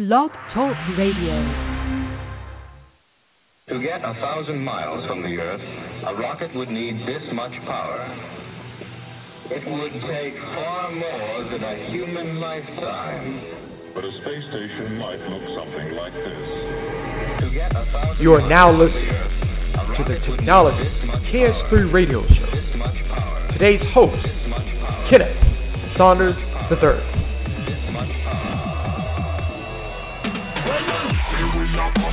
Blog Talk Radio. To get a thousand miles from the Earth, a rocket would need this much power. It would take far more than a human lifetime. But a space station might look something like this. To get a thousand You are now miles from listening the Earth, to the rocket would Technology this much KS3 power. radio show. This much power. Today's host, This much power. Kenneth Saunders III.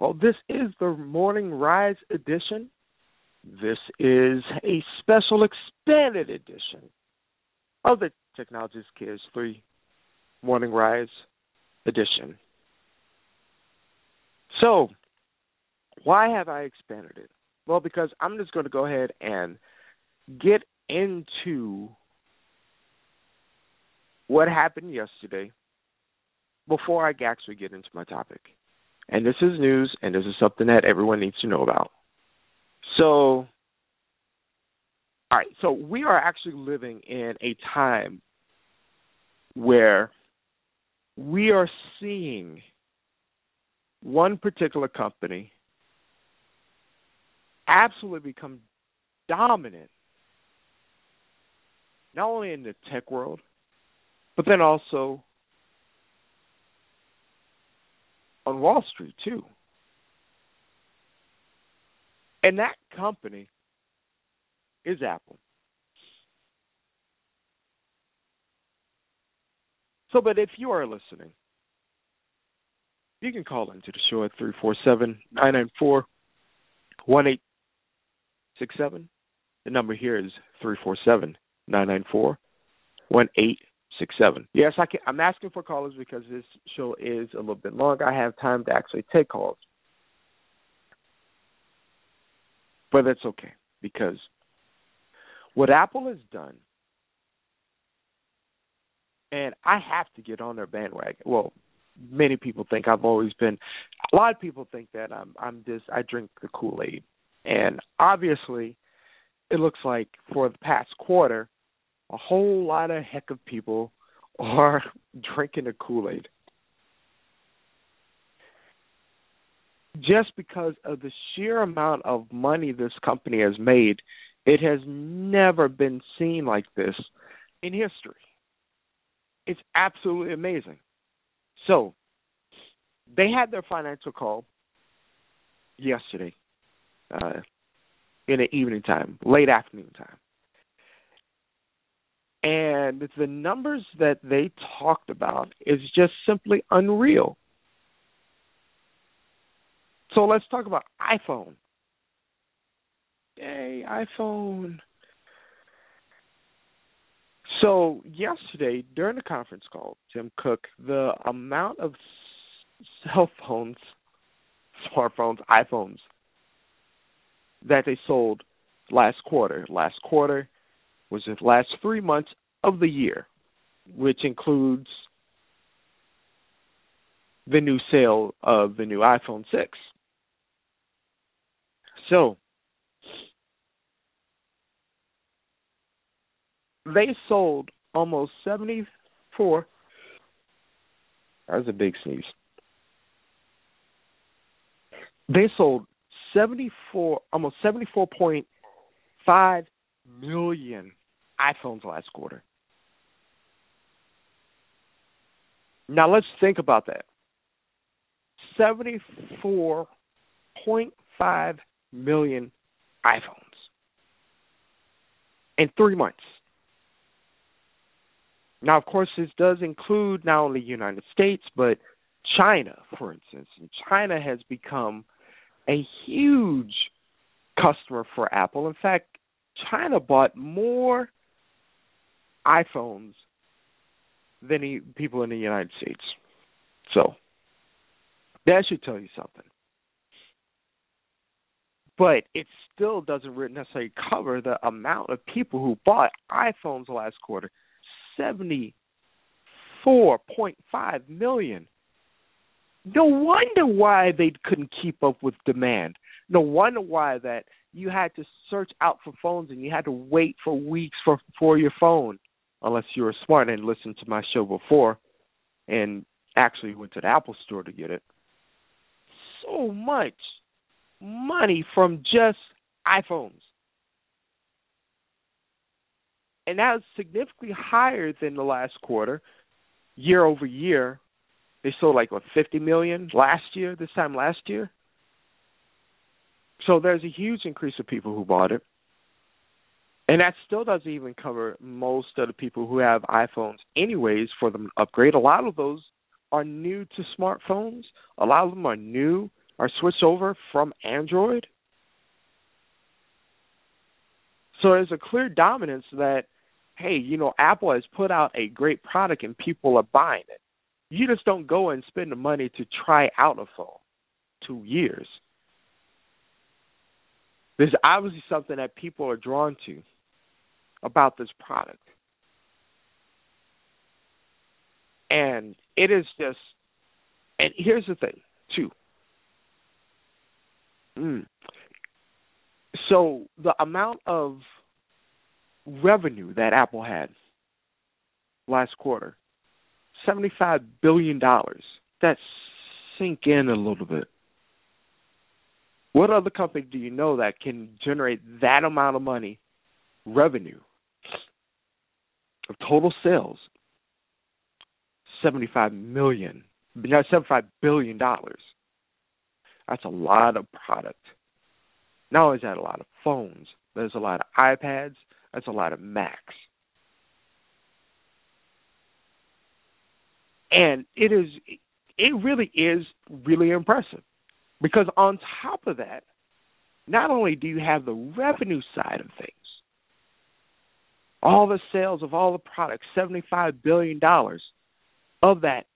Well, this is the Morning Rise edition. This is a special expanded edition of the Technologies Kids 3 Morning Rise edition. So, why have I expanded it? Well, because I'm just going to go ahead and get into what happened yesterday before I actually get into my topic. And this is news, and this is something that everyone needs to know about. So, all right, so we are actually living in a time where we are seeing one particular company absolutely become dominant, not only in the tech world, but then also on Wall Street too. And that company is Apple. So, but if you are listening, you can call into the show at 347 994 1867. The number here is 347 994 1867. Yes, I can, I'm asking for callers because this show is a little bit long. I have time to actually take calls. But that's okay because what Apple has done, and I have to get on their bandwagon. Well, many people think I've always been. A lot of people think that I'm I'm just I drink the Kool Aid, and obviously, it looks like for the past quarter, a whole lot of heck of people are drinking the Kool Aid. Just because of the sheer amount of money this company has made, it has never been seen like this in history. It's absolutely amazing. So, they had their financial call yesterday uh, in the evening time, late afternoon time. And the numbers that they talked about is just simply unreal. So let's talk about iPhone. Yay, iPhone. So yesterday during the conference call, Tim Cook, the amount of cell phones, smartphones, iPhones that they sold last quarter. Last quarter was the last three months of the year, which includes the new sale of the new iPhone 6. So, they sold almost 74 that was a big sneeze. They sold 74 almost 74.5 million iPhones last quarter. Now let's think about that. 74.5 million iPhones in three months. Now, of course, this does include not only the United States, but China, for instance. And China has become a huge customer for Apple. In fact, China bought more iPhones than people in the United States. So that should tell you something. but it still doesn't necessarily cover the amount of people who bought iPhones last quarter. 74.5 million. No wonder why they couldn't keep up with demand. No wonder why that you had to search out for phones and you had to wait for weeks for for your phone, unless you were smart and listened to my show before, and actually went to the Apple store to get it. So much money from just iPhones. And that was significantly higher than the last quarter, year over year. They sold like what fifty million last year, this time last year. So there's a huge increase of people who bought it. And that still doesn't even cover most of the people who have iPhones anyways for them to upgrade. A lot of those are new to smartphones. A lot of them are new, are switched over from Android. So there's a clear dominance that, hey, you know, Apple has put out a great product and people are buying it. You just don't go and spend the money to try out a phone. Two years. There's obviously something that people are drawn to about this product. And it is just and here's the thing, too. Mm. So the amount of revenue that Apple had last quarter, seventy-five billion dollars. That sink in a little bit. What other company do you know that can generate that amount of money, revenue, of total sales? Seventy-five million, not seventy-five billion dollars. That's a lot of product. Not only is that a lot of phones, there's a lot of iPads, that's a lot of Macs. And it is it really is really impressive. Because on top of that, not only do you have the revenue side of things, all the sales of all the products, $75 billion, of that,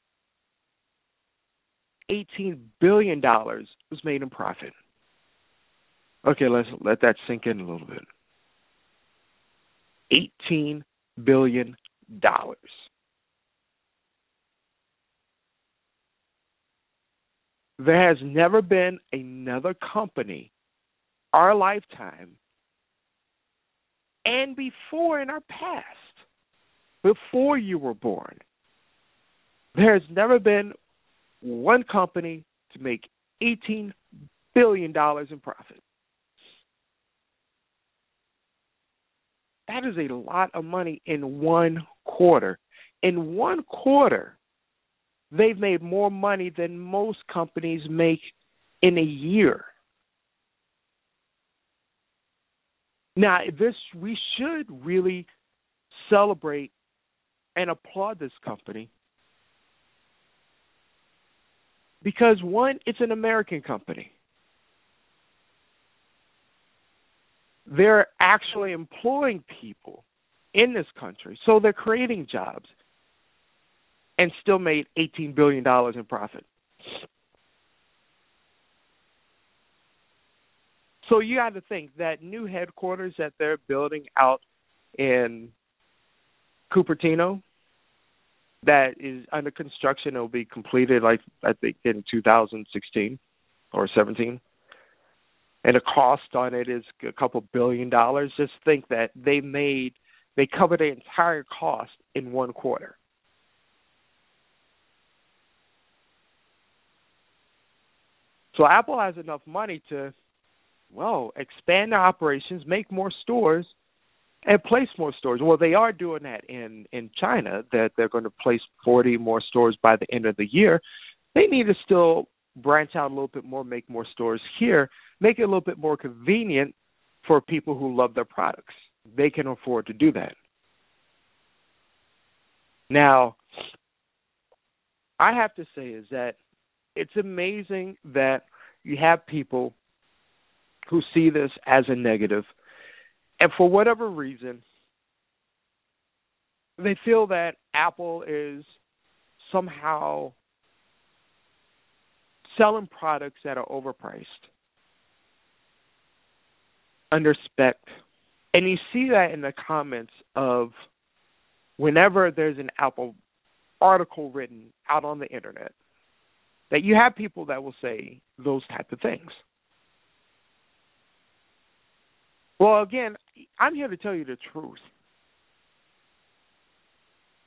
$18 billion was made in profit. Okay, let's let that sink in a little bit. $18 billion. There has never been another company, our lifetime, and before in our past, before you were born, there has never been one company to make $18 billion in profit. That is a lot of money in one quarter. In one quarter, they've made more money than most companies make in a year. Now, this we should really celebrate and applaud this company because one, it's an American company. They're actually employing people in this country, so they're creating jobs and still made $18 billion in profit. So you got to think that new headquarters that they're building out in Cupertino, that is under construction. Will be completed, like I think, in 2016 or 17, and the cost on it is a couple billion dollars. Just think that they made they covered the entire cost in one quarter. So Apple has enough money to, well, expand their operations, make more stores, and place more stores. Well, they are doing that in in China. That they're going to place 40 more stores by the end of the year. They need to still branch out a little bit more, make more stores here, make it a little bit more convenient for people who love their products. They can afford to do that. Now, I have to say is that it's amazing that you have people who see this as a negative, and for whatever reason, they feel that Apple is somehow selling products that are overpriced. under spec. And you see that in the comments of whenever there's an Apple article written out on the internet, that you have people that will say those type of things. Well, again, I'm here to tell you the truth.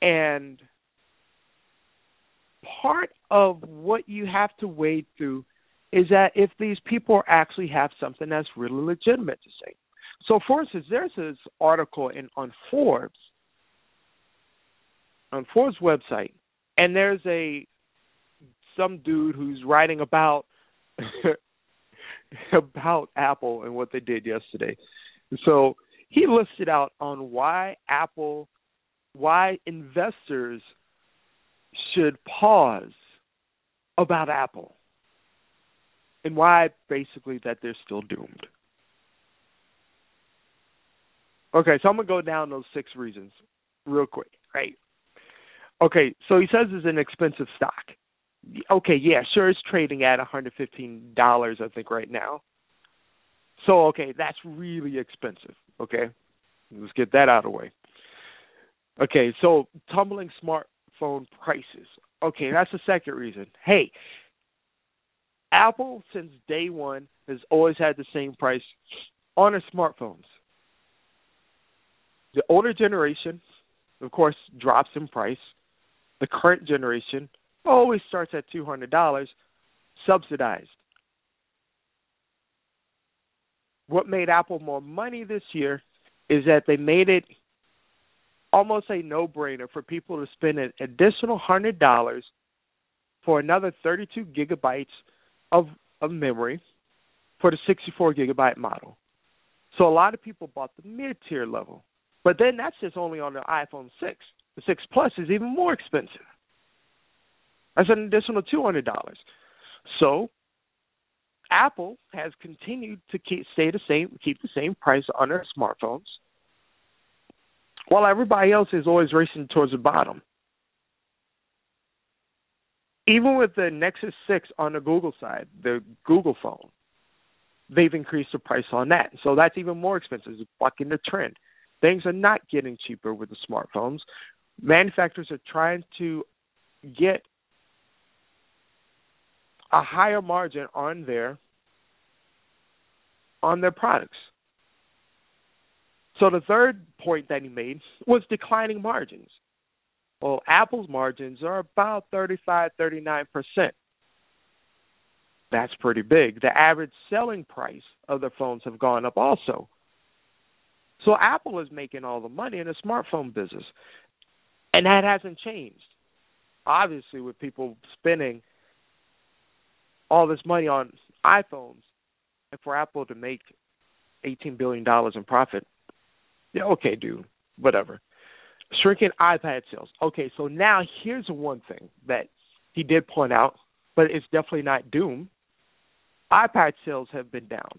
And part of what you have to wade through is that if these people actually have something that's really legitimate to say. So, for instance, there's this article in on Forbes, on Forbes website, and there's a some dude who's writing about about Apple and what they did yesterday. So he listed out on why Apple, why investors should pause about Apple, and why basically that they're still doomed. Okay, so I'm gonna go down those six reasons real quick, right? Okay, so he says it's an expensive stock. Okay, yeah, sure, it's trading at $115, I think, right now. So, okay, that's really expensive. Okay, let's get that out of the way. Okay, so tumbling smartphone prices. Okay, that's the second reason. Hey, Apple, since day one, has always had the same price on their smartphones. The older generation, of course, drops in price. The current generation always starts at $200, subsidized. What made Apple more money this year is that they made it almost a no-brainer for people to spend an additional $100 for another 32 gigabytes of, of memory for the 64 gigabyte model. So a lot of people bought the mid-tier level. But then that's just only on the iPhone 6. The 6 Plus is even more expensive. That's an additional two hundred dollars. So Apple has continued to keep stay the same, keep the same price on their smartphones, while everybody else is always racing towards the bottom. Even with the Nexus 6 on the Google side, the Google phone, they've increased the price on that. So that's even more expensive. It's bucking the trend. Things are not getting cheaper with the smartphones. Manufacturers are trying to get a higher margin on their on their products. So the third point that he made was declining margins. Well, Apple's margins are about 35, 39%. That's pretty big. The average selling price of their phones have gone up also. So Apple is making all the money in the smartphone business. And that hasn't changed. Obviously, with people spending all this money on iPhones and for Apple to make eighteen billion dollars in profit, yeah, okay, dude, whatever. Shrinking iPad sales. Okay, so now here's one thing that he did point out, but it's definitely not doom. iPad sales have been down.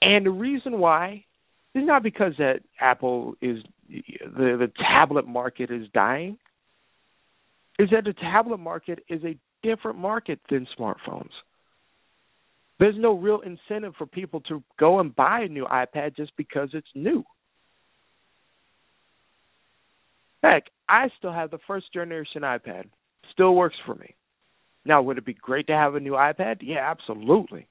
And the reason why is not because that Apple is the the tablet market is dying is that the tablet market is a different market than smartphones. There's no real incentive for people to go and buy a new iPad just because it's new. Heck, I still have the first generation iPad. Still works for me. Now, would it be great to have a new iPad? Yeah, absolutely.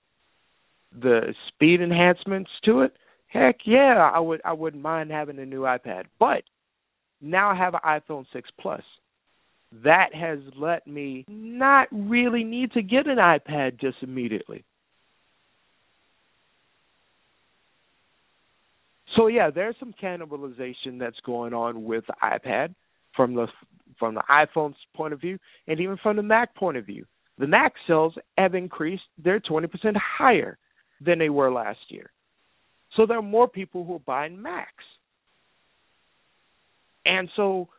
The speed enhancements to it, heck yeah, I would I wouldn't mind having a new iPad. But now I have an iPhone 6 Plus that has let me not really need to get an iPad just immediately. So yeah, there's some cannibalization that's going on with the iPad from the from the iPhone's point of view and even from the Mac point of view. The Mac sales have increased; they're 20% higher than they were last year. So there are more people who are buying Macs. And so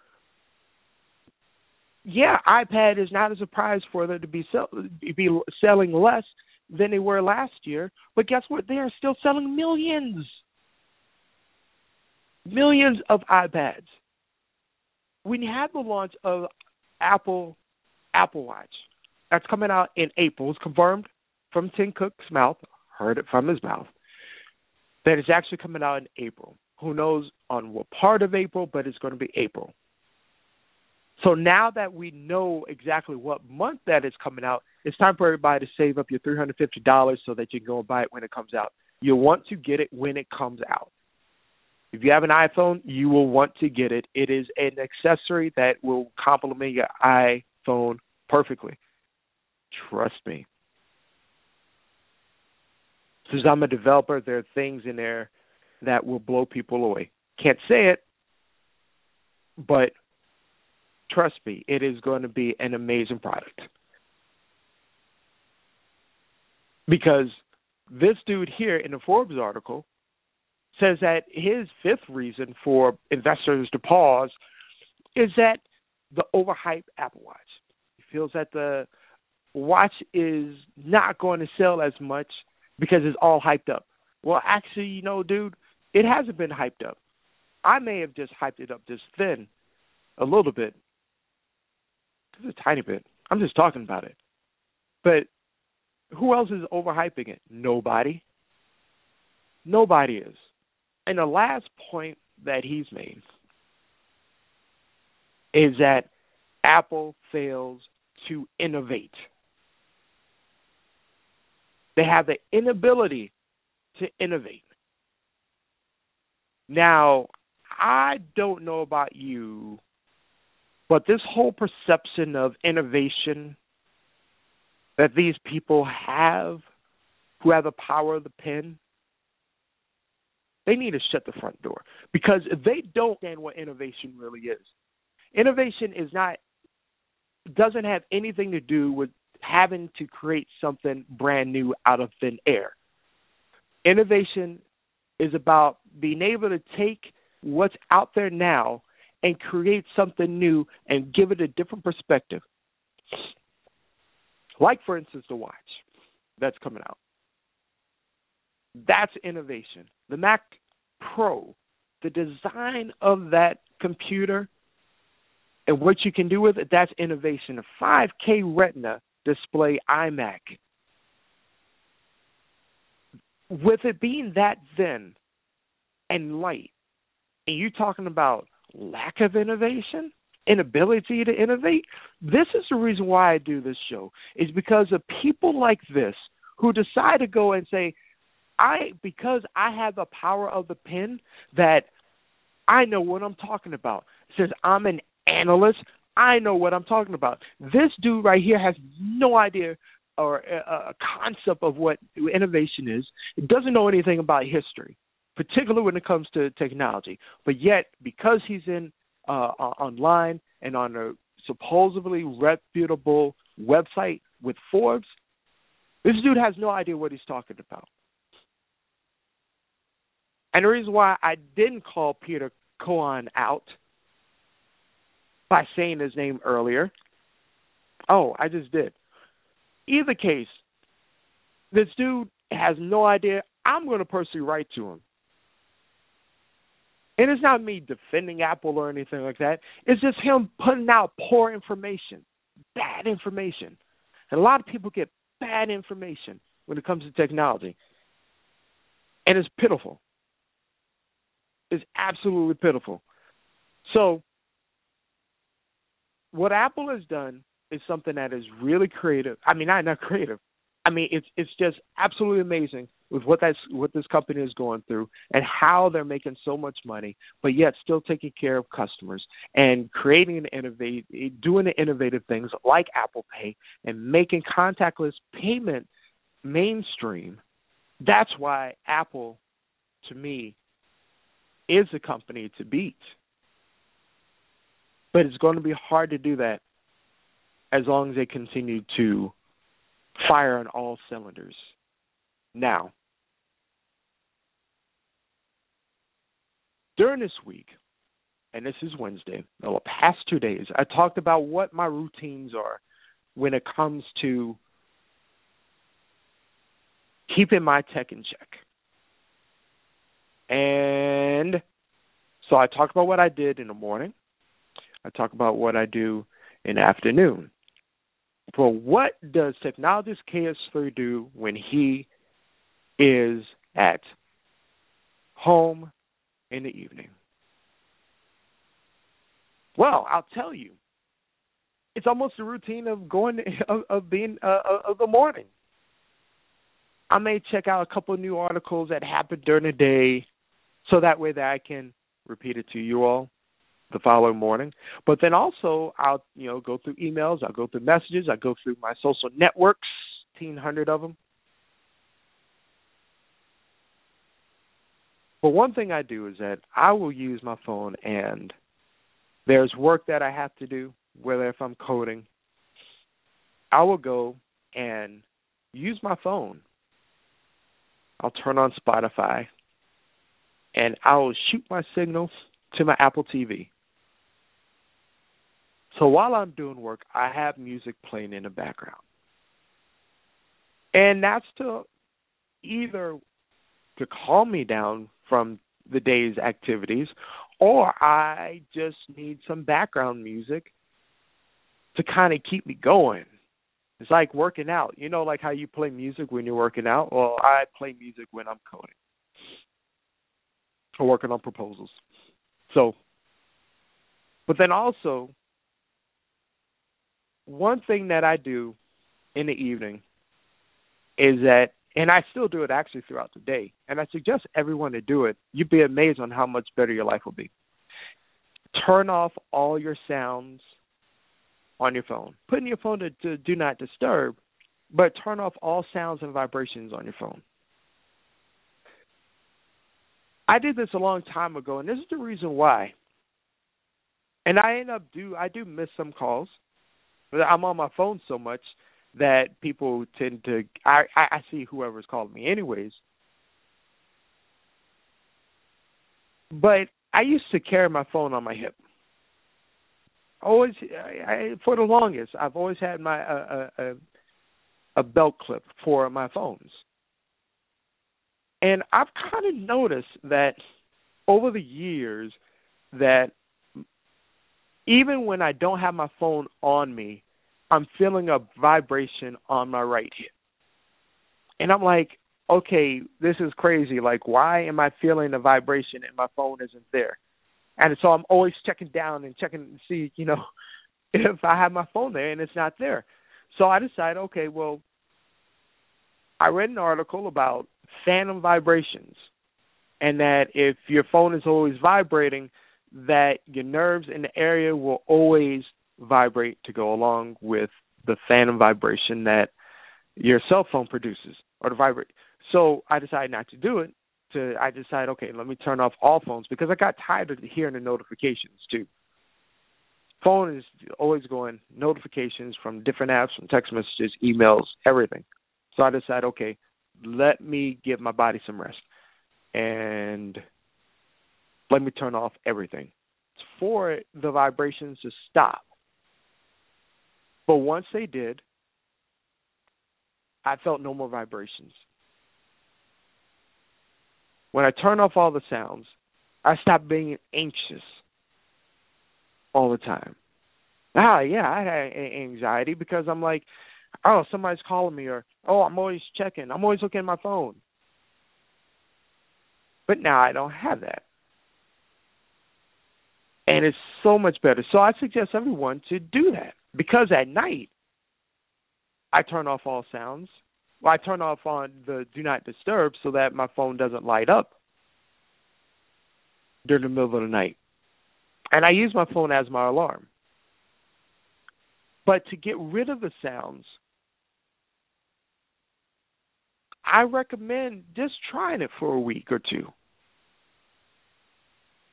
yeah, iPad is not a surprise for them to be sell, be selling less than they were last year. But guess what? They are still selling millions, millions of iPads. When you have the launch of Apple Apple Watch, that's coming out in April. It's confirmed from Tim Cook's mouth. heard it from his mouth that it's actually coming out in April. Who knows on what part of April, but it's going to be April. So now that we know exactly what month that is coming out, it's time for everybody to save up your $350 so that you can go and buy it when it comes out. You'll want to get it when it comes out. If you have an iPhone, you will want to get it. It is an accessory that will complement your iPhone perfectly. Trust me. Since I'm a developer, there are things in there that will blow people away. Can't say it, but trust me, it is going to be an amazing product. Because this dude here in the Forbes article says that his fifth reason for investors to pause is that the overhyped Apple Watch. He feels that the watch is not going to sell as much because it's all hyped up. Well, actually, you know, dude, it hasn't been hyped up. I may have just hyped it up just thin, a little bit, just a tiny bit. I'm just talking about it. But who else is overhyping it? Nobody. Nobody is. And the last point that he's made is that Apple fails to innovate. They have the inability to innovate. Now, I don't know about you, but this whole perception of innovation that these people have, who have the power of the pen, they need to shut the front door because they don't understand what innovation really is. Innovation is not doesn't have anything to do with having to create something brand new out of thin air. Innovation is about being able to take what's out there now and create something new and give it a different perspective. Like, for instance, the watch that's coming out. That's innovation. The Mac Pro, the design of that computer and what you can do with it, that's innovation. A 5K Retina display iMac. With it being that thin and light, and you talking about lack of innovation, inability to innovate, this is the reason why I do this show. Is because of people like this who decide to go and say, I because I have the power of the pen that I know what I'm talking about. Since I'm an analyst, I know what I'm talking about. This dude right here has no idea or a, a concept of what innovation is. It doesn't know anything about history, particularly when it comes to technology. But yet, because he's in uh, online and on a supposedly reputable website with Forbes, this dude has no idea what he's talking about. And the reason why I didn't call Peter Cohan out by saying his name earlier. Oh, I just did. Either case, this dude has no idea. I'm going to personally write to him. And it's not me defending Apple or anything like that. It's just him putting out poor information, bad information. And a lot of people get bad information when it comes to technology. And it's pitiful. It's absolutely pitiful. So what Apple has done is something that is really creative. I mean, not not creative. I mean, it's it's just absolutely amazing with what that's what this company is going through and how they're making so much money, but yet still taking care of customers and creating and innovate, doing the innovative things like Apple Pay and making contactless payment mainstream. That's why Apple, to me, is a company to beat. But it's going to be hard to do that as long as they continue to fire on all cylinders. Now, during this week, and this is Wednesday, no, the past two days, I talked about what my routines are when it comes to keeping my tech in check. And so I talked about what I did in the morning. I talk about what I do in the afternoon. But what does Technologist KS3 do when he is at home in the evening. Well, I'll tell you, it's almost a routine of going of, of being uh, of the morning. I may check out a couple of new articles that happened during the day, so that way that I can repeat it to you all the following morning. But then also I'll you know go through emails, I'll go through messages, I go through my social networks, fifteen hundred of them. But one thing I do is that I will use my phone and there's work that I have to do, whether if I'm coding, I will go and use my phone. I'll turn on Spotify and I will shoot my signals to my Apple TV. So while I'm doing work, I have music playing in the background. And that's to either to calm me down from the day's activities or I just need some background music to kind of keep me going. It's like working out. You know, like how you play music when you're working out? Well, I play music when I'm coding or working on proposals. So, but then also, one thing that I do in the evening is that, and I still do it actually throughout the day, and I suggest everyone to do it. You'd be amazed on how much better your life will be. Turn off all your sounds on your phone. Put in your phone to, to do not disturb, but turn off all sounds and vibrations on your phone. I did this a long time ago, and this is the reason why. And I end up do I do miss some calls, but I'm on my phone so much that people tend to I I see whoever's calling me anyways. But I used to carry my phone on my hip. Always, I, I, for the longest, I've always had my uh, a, a belt clip for my phones, and I've kind of noticed that over the years that even when I don't have my phone on me, I'm feeling a vibration on my right hip. And I'm like, okay, this is crazy. Like, why am I feeling a vibration and my phone isn't there? And so I'm always checking down and checking to see, you know, if I have my phone there and it's not there. So I decide, okay, well, I read an article about phantom vibrations and that if your phone is always vibrating, that your nerves in the area will always vibrate to go along with the phantom vibration that your cell phone produces or the vibrate. So I decided not to do it. To I decided, okay, let me turn off all phones because I got tired of hearing the notifications too. Phone is always going notifications from different apps, from text messages, emails, everything. So I decided, okay, let me give my body some rest and let me turn off everything for the vibrations to stop. But once they did, I felt no more vibrations. When I turned off all the sounds, I stopped being anxious all the time. Ah, yeah, I had anxiety because I'm like, oh, somebody's calling me, or oh, I'm always checking, I'm always looking at my phone. But now I don't have that. And it's so much better. So I suggest everyone to do that because at night I turn off all sounds. Well, I turn off on the do not disturb so that my phone doesn't light up during the middle of the night. And I use my phone as my alarm. But to get rid of the sounds, I recommend just trying it for a week or two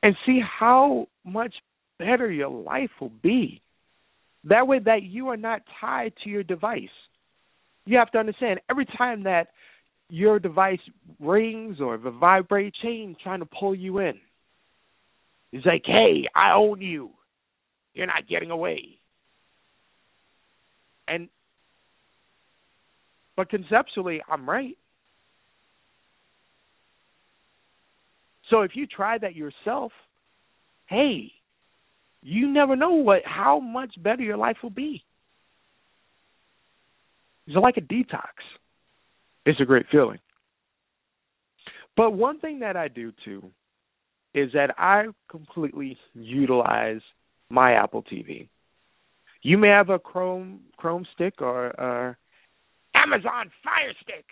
and see how much better your life will be. That way, that you are not tied to your device. You have to understand every time that your device rings or the vibrate chain trying to pull you in. It's like, hey, I own you. You're not getting away. And but conceptually, I'm right. So if you try that yourself, hey, you never know what how much better your life will be. It's like a detox. It's a great feeling. But one thing that I do too is that I completely utilize my Apple TV. You may have a Chrome Chrome stick or a Amazon Fire Stick,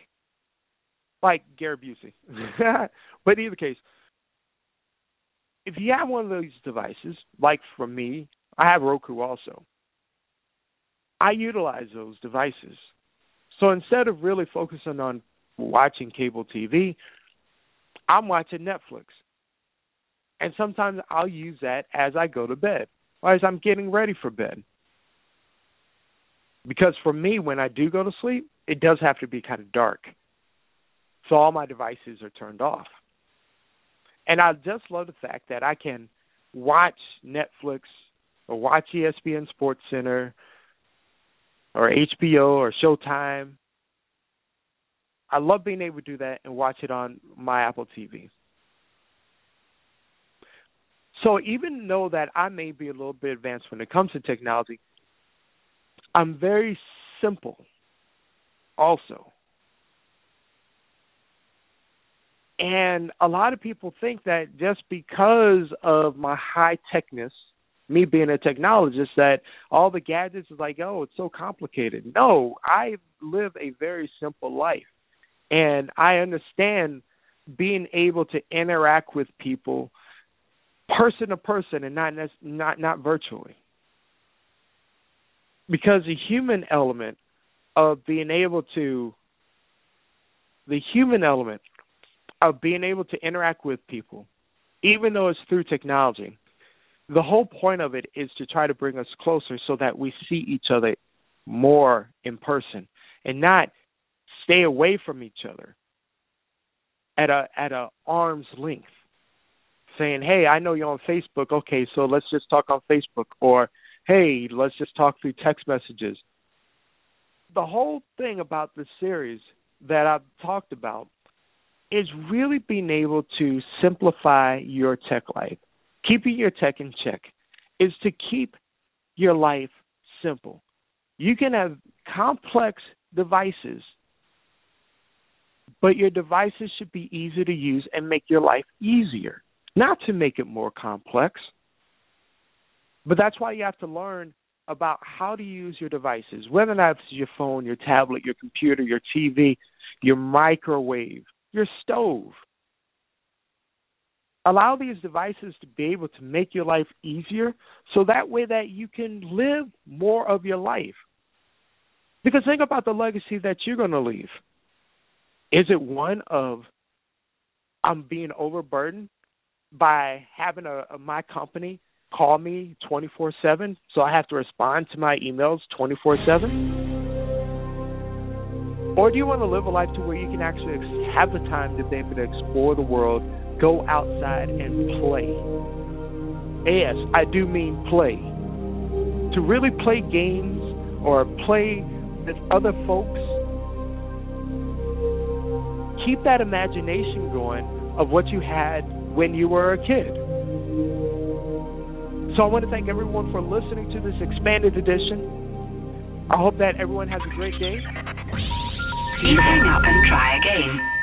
like Gary Busey. but in either case, if you have one of those devices, like for me, I have Roku also. I utilize those devices. So instead of really focusing on watching cable TV, I'm watching Netflix. And sometimes I'll use that as I go to bed or as I'm getting ready for bed. Because for me, when I do go to sleep, it does have to be kind of dark. So all my devices are turned off. And I just love the fact that I can watch Netflix or watch ESPN Sports Center or HBO or Showtime. I love being able to do that and watch it on my Apple TV. So even though that I may be a little bit advanced when it comes to technology, I'm very simple also. And a lot of people think that just because of my high techness, me being a technologist, that all the gadgets is like, oh, it's so complicated. No, I live a very simple life. And I understand being able to interact with people person to person and not not not virtually because the human element of being able to the human element of being able to interact with people even though it's through technology the whole point of it is to try to bring us closer so that we see each other more in person and not stay away from each other at a at a arm's length saying, "Hey, I know you're on Facebook. Okay, so let's just talk on Facebook," or "Hey, let's just talk through text messages." The whole thing about this series that I've talked about is really being able to simplify your tech life. Keeping your tech in check is to keep your life simple. You can have complex devices, but your devices should be easy to use and make your life easier not to make it more complex. But that's why you have to learn about how to use your devices, whether or not it's your phone, your tablet, your computer, your TV, your microwave, your stove. Allow these devices to be able to make your life easier so that way that you can live more of your life. Because think about the legacy that you're going to leave. Is it one of I'm being overburdened by having a, a my company call me 24/7 so I have to respond to my emails 24/7 or do you want to live a life to where you can actually have the time to be able to explore the world go outside and play yes I do mean play to really play games or play with other folks keep that imagination going of what you had when you were a kid. So I want to thank everyone for listening to this expanded edition. I hope that everyone has a great day. Please hang up and try again.